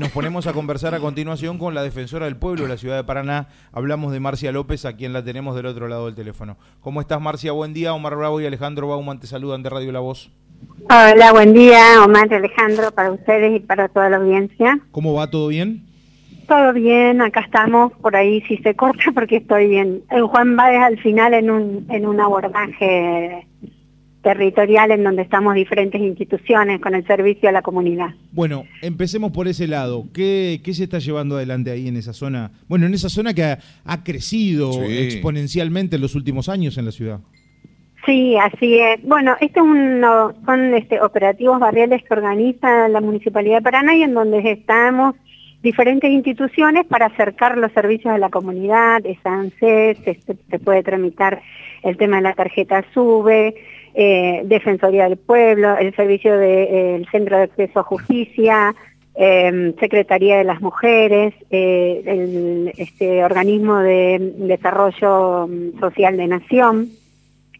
Nos ponemos a conversar a continuación con la defensora del pueblo de la ciudad de Paraná. Hablamos de Marcia López, a quien la tenemos del otro lado del teléfono. ¿Cómo estás, Marcia? Buen día. Omar Bravo y Alejandro Bauman te saludan de Radio La Voz. Hola, buen día, Omar y Alejandro, para ustedes y para toda la audiencia. ¿Cómo va? ¿Todo bien? Todo bien, acá estamos, por ahí si se corta porque estoy en, en Juan Báez al final en un, en un abordaje territorial en donde estamos diferentes instituciones con el servicio a la comunidad. Bueno, empecemos por ese lado. ¿Qué, qué se está llevando adelante ahí en esa zona? Bueno, en esa zona que ha, ha crecido Sí. exponencialmente en los últimos años en la ciudad. Sí, así es. Bueno, este es uno, son este, operativos barriales que organiza la Municipalidad de Paraná y en donde estamos diferentes instituciones para acercar los servicios a la comunidad, es ANSES, se, se puede tramitar el tema de la tarjeta SUBE, eh, Defensoría del Pueblo, el servicio del Centro de Acceso a Justicia, eh, Secretaría de las Mujeres, eh, el este, organismo de desarrollo mm, social de Nación,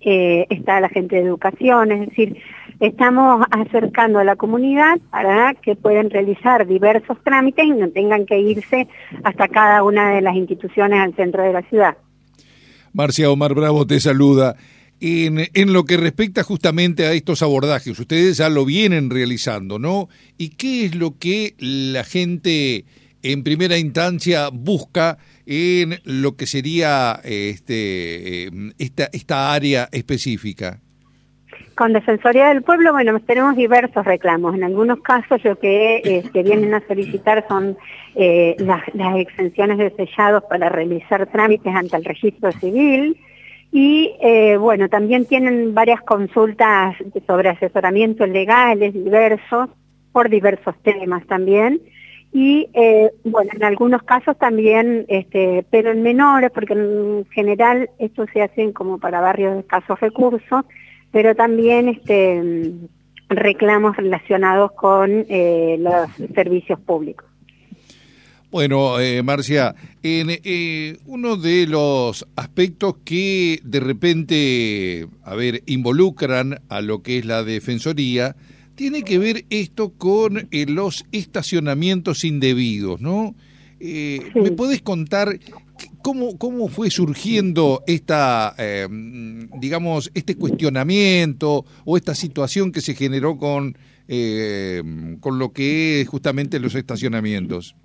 eh, está la gente de educación, es decir, estamos acercando a la comunidad para que puedan realizar diversos trámites y no tengan que irse hasta cada una de las instituciones al centro de la ciudad. Marcia Omar Bravo te saluda. En, en lo que respecta justamente a estos abordajes, ustedes ya lo vienen realizando, ¿no? ¿Y qué es lo que la gente en primera instancia busca en lo que sería este, eh, esta, esta área específica? Con Defensoría del Pueblo, bueno, tenemos diversos reclamos. En algunos casos lo que, que vienen a solicitar son eh, las, las exenciones de sellados para realizar trámites ante el registro civil. Y eh, bueno, también tienen varias consultas sobre asesoramientos legales diversos, por diversos temas también. Y eh, bueno, en algunos casos también, este, pero en menores, porque en general esto se hacen como para barrios de escasos recursos, pero también este, reclamos relacionados con eh, los servicios públicos. Bueno, eh, Marcia, en, eh, uno de los aspectos que de repente, a ver, involucran a lo que es la Defensoría, tiene que ver esto con eh, los estacionamientos indebidos, ¿no? Eh, Sí. ¿Me podés contar cómo, cómo fue surgiendo esta, eh, digamos, este cuestionamiento o esta situación que se generó con, eh, con lo que es justamente los estacionamientos?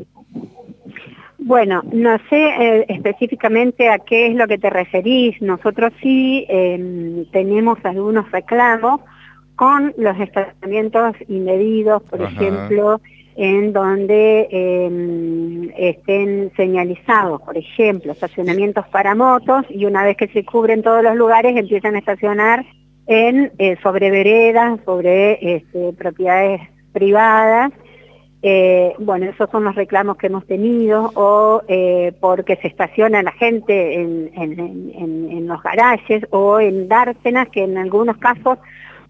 Bueno, no sé eh, específicamente a qué es lo que te referís. Nosotros sí eh, tenemos algunos reclamos con los estacionamientos indebidos, por Ajá. ejemplo, en donde eh, estén señalizados, por ejemplo, estacionamientos para motos y una vez que se cubren todos los lugares empiezan a estacionar en eh, sobre veredas, sobre este, propiedades privadas eh, bueno, esos son los reclamos que hemos tenido, o eh, porque se estaciona la gente en, los garajes o en dársenas que en algunos casos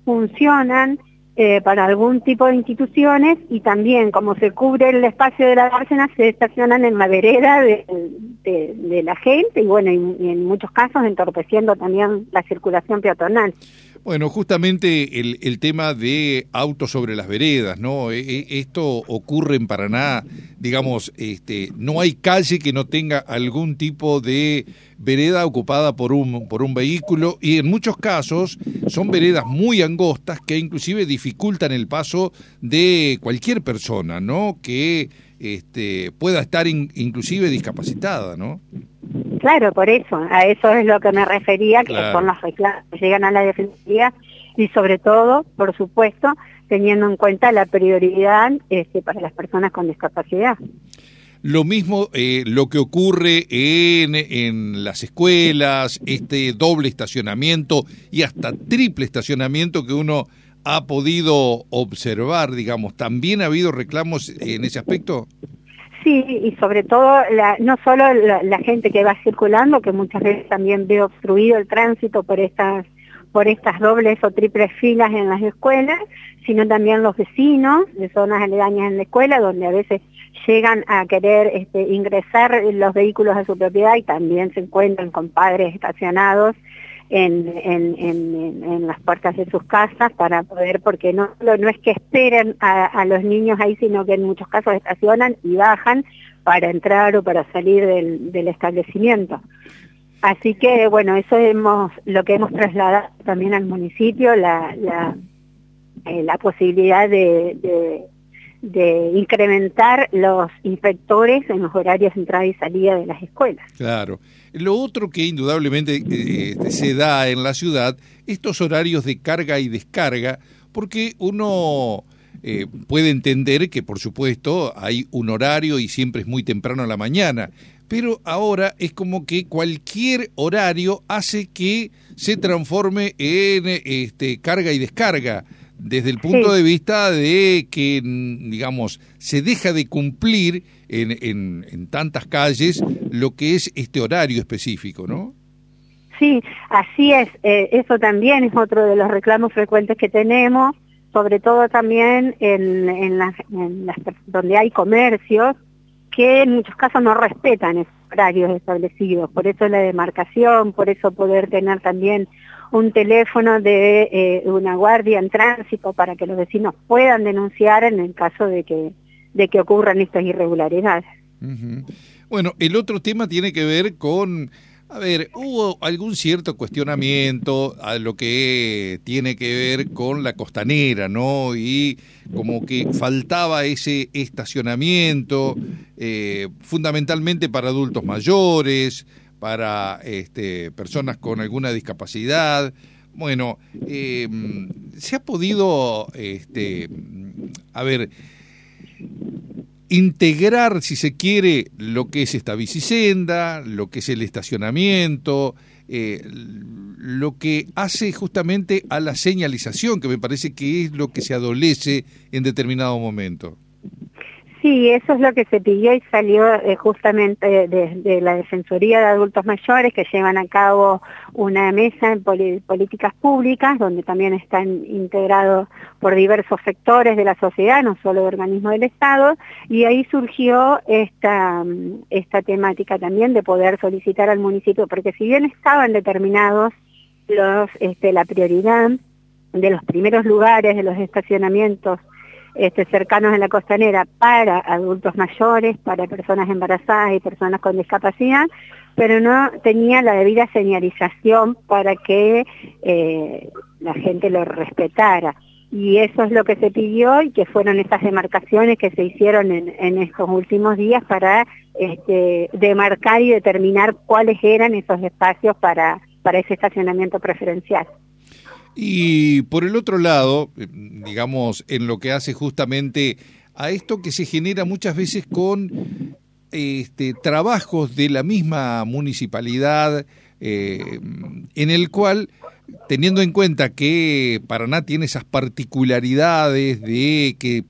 funcionan eh, para algún tipo de instituciones y también como se cubre el espacio de la dársena se estacionan en la vereda de, la gente y bueno, y en muchos casos entorpeciendo también la circulación peatonal. Bueno, justamente el, el tema de autos sobre las veredas, ¿no? E- e- Esto ocurre en Paraná, digamos, este, no hay calle que no tenga algún tipo de vereda ocupada por un, por un vehículo y en muchos casos son veredas muy angostas que inclusive dificultan el paso de cualquier persona, ¿no? Que este, pueda estar in- inclusive discapacitada, ¿no? Claro, por eso, a eso es lo que me refería, que Claro. son los reclamos que llegan a la defensoría y sobre todo, por supuesto, teniendo en cuenta la prioridad este, para las personas con discapacidad. Lo mismo eh, lo que ocurre en, en las escuelas, este doble estacionamiento y hasta triple estacionamiento que uno ha podido observar, digamos, ¿también ha habido reclamos en ese aspecto? Sí, y sobre todo, no solo la, la gente que va circulando, que muchas veces también ve obstruido el tránsito por estas por estas dobles o triples filas en las escuelas, sino también los vecinos de zonas aledañas en la escuela, donde a veces llegan a querer este, ingresar los vehículos a su propiedad y también se encuentran con padres estacionados en, en, en, las puertas de sus casas para poder, porque no, no es que esperen a, a, los niños ahí, sino que en muchos casos estacionan y bajan para entrar o para salir del, del establecimiento. Así que, bueno, eso hemos, lo que hemos trasladado también al municipio, la, la, eh, la posibilidad de, de, incrementar los inspectores en los horarios de entrada y salida de las escuelas. Claro. Lo otro que indudablemente eh, se da en la ciudad, estos horarios de carga y descarga, porque uno eh, puede entender que, por supuesto, hay un horario y siempre es muy temprano a la mañana, pero ahora es como que cualquier horario hace que se transforme en este, carga y descarga desde el punto sí. de vista de que, digamos, se deja de cumplir en, en, en, tantas calles lo que es este horario específico, ¿no? Sí, así es. Eh, eso también es otro de los reclamos frecuentes que tenemos, sobre todo también en, en, las, en las, donde hay comercios que en muchos casos no respetan esos horarios establecidos. Por eso la demarcación, por eso poder tener también un teléfono de eh, una guardia en tránsito para que los vecinos puedan denunciar en el caso de que, de que ocurran estas irregularidades. Bueno, el otro tema tiene que ver con, a ver, hubo algún cierto cuestionamiento a lo que tiene que ver con la costanera, ¿no? Y como que faltaba ese estacionamiento, eh, fundamentalmente para adultos mayores, para este, personas con alguna discapacidad. Bueno, eh, se ha podido, este, a ver, integrar, si se quiere, lo que es esta bicisenda, lo que es el estacionamiento, eh, lo que hace justamente a la señalización, que me parece que es lo que se adolece en determinado momento. Sí, eso es lo que se pidió y salió eh, justamente de, de, la Defensoría de Adultos Mayores, que llevan a cabo una mesa en políticas públicas, donde también están integrados por diversos sectores de la sociedad, no solo de organismos del Estado, y ahí surgió esta, esta temática también de poder solicitar al municipio, porque si bien estaban determinados los, este, la prioridad de los primeros lugares de los estacionamientos este, cercanos en la costanera para adultos mayores, para personas embarazadas y personas con discapacidad, pero no tenía la debida señalización para que eh, la gente lo respetara. Y eso es lo que se pidió y que fueron estas demarcaciones que se hicieron en, en estos últimos días para este, demarcar y determinar cuáles eran esos espacios para, para ese estacionamiento preferencial. Y por el otro lado, digamos, en lo que hace justamente a esto que se genera muchas veces con este, trabajos de la misma municipalidad, eh, en el cual, teniendo en cuenta que Paraná tiene esas particularidades de que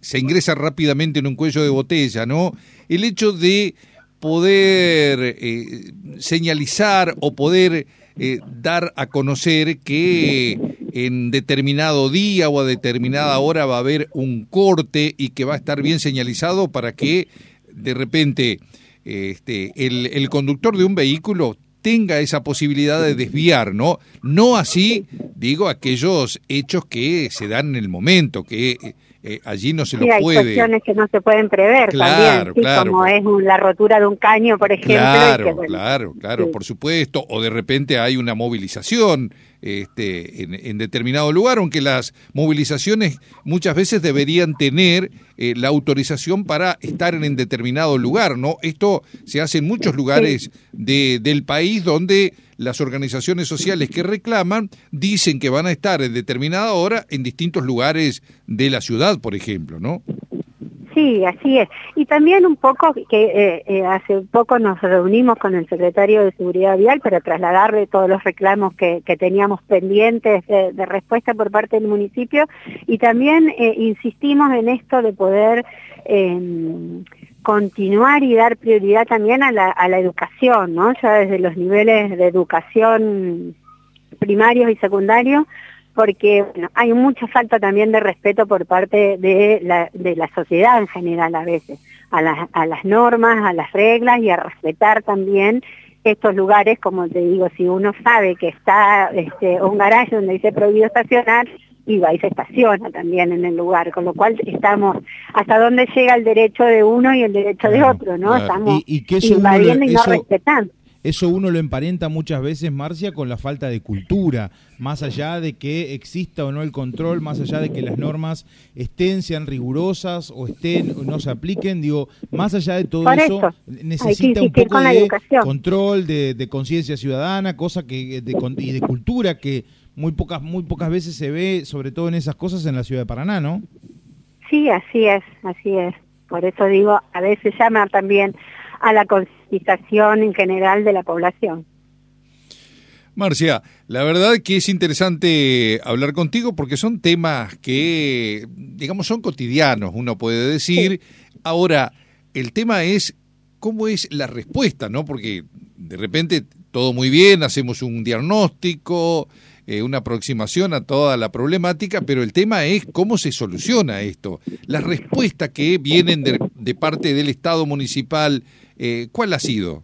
se ingresa rápidamente en un cuello de botella, ¿no? El hecho de poder eh, señalizar o poder eh, dar a conocer que en determinado día o a determinada hora va a haber un corte y que va a estar bien señalizado para que de repente este, el, el conductor de un vehículo tenga esa posibilidad de desviar, ¿no? No así, digo, aquellos hechos que se dan en el momento, que eh, allí no se sí, lo hay puede. Hay cuestiones que no se pueden prever claro, también, sí, claro. como es la rotura de un caño, por ejemplo. Claro, que, bueno, claro, claro, sí. por supuesto. O de repente hay una movilización este, en, en, determinado lugar, aunque las movilizaciones muchas veces deberían tener eh, la autorización para estar en, en, determinado lugar, ¿no? Esto se hace en muchos lugares de, del país donde las organizaciones sociales que reclaman dicen que van a estar en determinada hora en distintos lugares de la ciudad, por ejemplo, ¿no? Sí, así es. Y también un poco que eh, eh, hace poco nos reunimos con el secretario de Seguridad Vial para trasladarle todos los reclamos que, que teníamos pendientes de, de, respuesta por parte del municipio y también eh, insistimos en esto de poder em, continuar y dar prioridad también a la, a la educación, ¿no? Ya desde los niveles de educación primarios y secundarios, porque bueno, hay mucha falta también de respeto por parte de la, de la sociedad en general a veces, a, la, a las normas, a las reglas y a respetar también estos lugares, como te digo, si uno sabe que está este, un garaje donde dice prohibido estacionar, y va y se estaciona también en el lugar, con lo cual estamos hasta dónde llega el derecho de uno y el derecho de otro, ¿no? Estamos y, que invadiendo y no respetando. eso uno lo emparenta muchas veces, Marcia, con la falta de cultura, más allá de que exista o no el control, más allá de que las normas estén, sean rigurosas o estén o no se apliquen, digo, más allá de todo eso, necesita un poco de control, de, conciencia ciudadana, cosa que de, y de cultura que muy pocas muy pocas veces se ve, sobre todo en esas cosas en la ciudad de Paraná, ¿no? Sí, así es, así es. Por eso digo, a veces llama también a la concientización en general de la población. Marcia, la verdad que es interesante hablar contigo porque son temas que, digamos, son cotidianos, uno puede decir. Ahora, el tema es cómo es la respuesta, ¿no? Porque de repente todo muy bien, hacemos un diagnóstico, eh, una aproximación a toda la problemática, pero el tema es cómo se soluciona esto. Las respuestas que vienen de, parte del Estado municipal, eh, ¿cuál ha sido?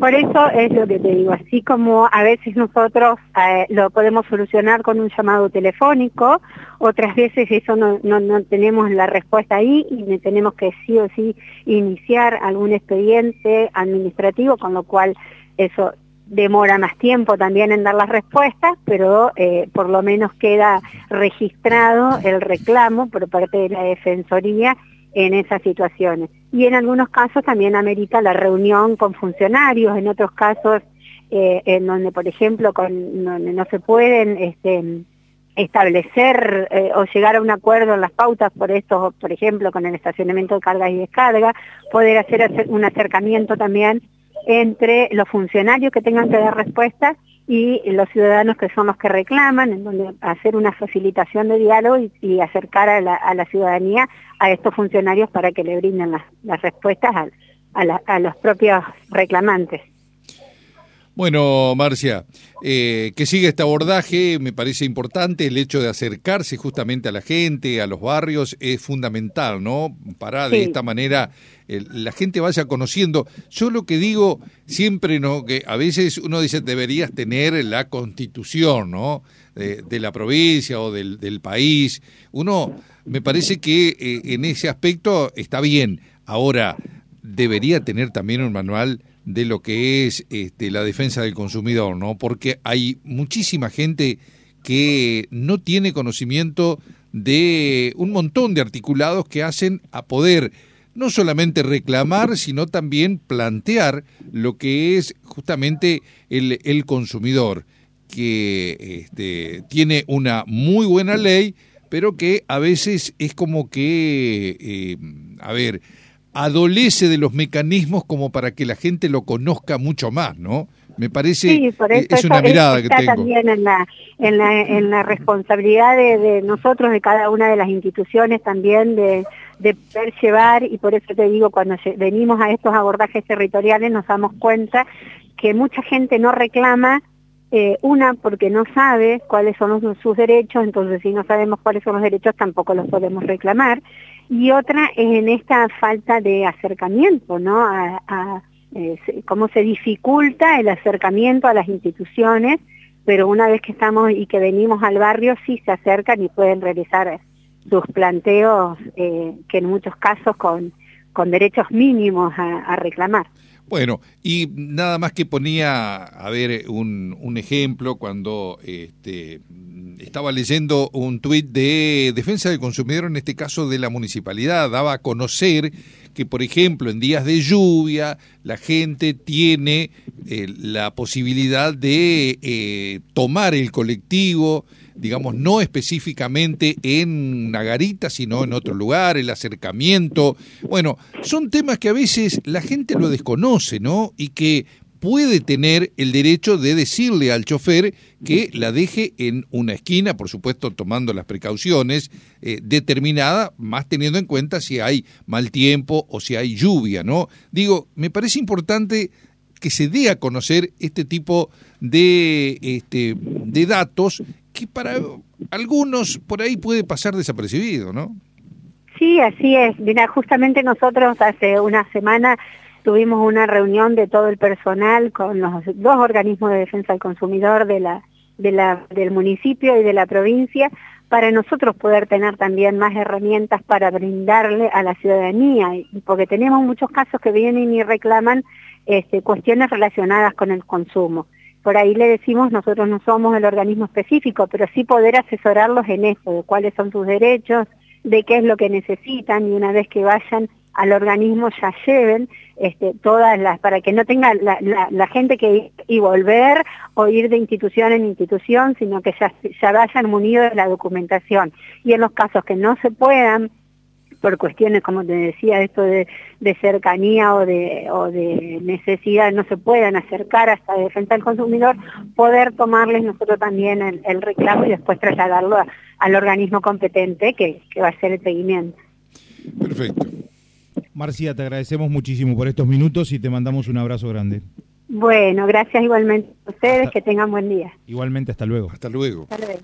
Por eso es lo que te digo, así como a veces nosotros eh, lo podemos solucionar con un llamado telefónico, otras veces eso no, no, tenemos la respuesta ahí y tenemos que sí o sí iniciar algún expediente administrativo, con lo cual eso demora más tiempo también en dar las respuestas, pero eh, por lo menos queda registrado el reclamo por parte de la Defensoría en esas situaciones. Y en algunos casos también amerita la reunión con funcionarios, en otros casos eh, en donde, por ejemplo, con, no, se pueden este, establecer eh, o llegar a un acuerdo en las pautas por esto, por ejemplo, con el estacionamiento de carga y descarga, poder hacer un acercamiento también entre los funcionarios que tengan que dar respuesta y los ciudadanos que son los que reclaman, en donde hacer una facilitación de diálogo y, acercar a la, ciudadanía a estos funcionarios para que le brinden las, respuestas a los propios reclamantes. Bueno, Marcia, eh, que siga este abordaje me parece importante. El hecho de acercarse justamente a la gente, a los barrios, es fundamental, ¿no? Para de esta manera la gente vaya conociendo. Yo lo que digo siempre, ¿no? Que a veces uno dice deberías tener la constitución, ¿no? De, la provincia o del, del, país. Uno, me parece que eh, en ese aspecto está bien. Ahora, debería tener también un manual de lo que es este, la defensa del consumidor, ¿no? Porque hay muchísima gente que no tiene conocimiento de un montón de articulados que hacen a poder no solamente reclamar, sino también plantear lo que es justamente el, el consumidor, que este, tiene una muy buena ley, pero que a veces es como que, eh, a ver, adolece de los mecanismos como para que la gente lo conozca mucho más, ¿no? Me parece sí, por eso es una mirada que tengo. también en la, en la, en la responsabilidad de, nosotros, de cada una de las instituciones también, de, de poder llevar, y por eso te digo, cuando venimos a estos abordajes territoriales nos damos cuenta que mucha gente no reclama eh, una, porque no sabe cuáles son sus derechos, entonces si no sabemos cuáles son los derechos tampoco los podemos reclamar y otra es en esta falta de acercamiento, ¿no? A, eh, cómo se dificulta el acercamiento a las instituciones, pero una vez que estamos y que venimos al barrio sí se acercan y pueden realizar sus planteos, eh, que en muchos casos con, con derechos mínimos a reclamar. Bueno, y nada más que ponía, a ver, un, un ejemplo cuando este, estaba leyendo un tuit de defensa del consumidor, en este caso de la municipalidad, daba a conocer que, por ejemplo, en días de lluvia, la gente tiene eh, la posibilidad de eh, tomar el colectivo, digamos, no específicamente en Nagarita, sino en otro lugar, el acercamiento. Bueno, son temas que a veces la gente lo desconoce, ¿no? Y que puede tener el derecho de decirle al chofer que la deje en una esquina, por supuesto tomando las precauciones eh, determinadas, más teniendo en cuenta si hay mal tiempo o si hay lluvia, ¿no? Digo, me parece importante que se dé a conocer este tipo de, este, de datos que para algunos por ahí puede pasar desapercibido, ¿no? Sí, así es. Mira, justamente nosotros hace una semana tuvimos una reunión de todo el personal con los dos organismos de defensa del consumidor de la, de la, del municipio y de la provincia para nosotros poder tener también más herramientas para brindarle a la ciudadanía, porque tenemos muchos casos que vienen y reclaman este, cuestiones relacionadas con el consumo. Por ahí le decimos, nosotros no somos el organismo específico, pero sí poder asesorarlos en eso, de cuáles son sus derechos, de qué es lo que necesitan y una vez que vayan al organismo ya lleven este, todas las, para que no tenga la, gente que ir y volver o ir de institución en institución, sino que ya, ya vayan munidos de la documentación. Y en los casos que no se puedan, por cuestiones, como te decía, esto de, cercanía o de, o de necesidad, no se puedan acercar hasta defensa del consumidor, poder tomarles nosotros también el, reclamo y después trasladarlo al organismo competente que, que va a hacer el seguimiento. Perfecto. Marcia, te agradecemos muchísimo por estos minutos y te mandamos un abrazo grande. Bueno, gracias igualmente a ustedes, que tengan buen día. Igualmente, hasta luego. Hasta luego. Hasta luego.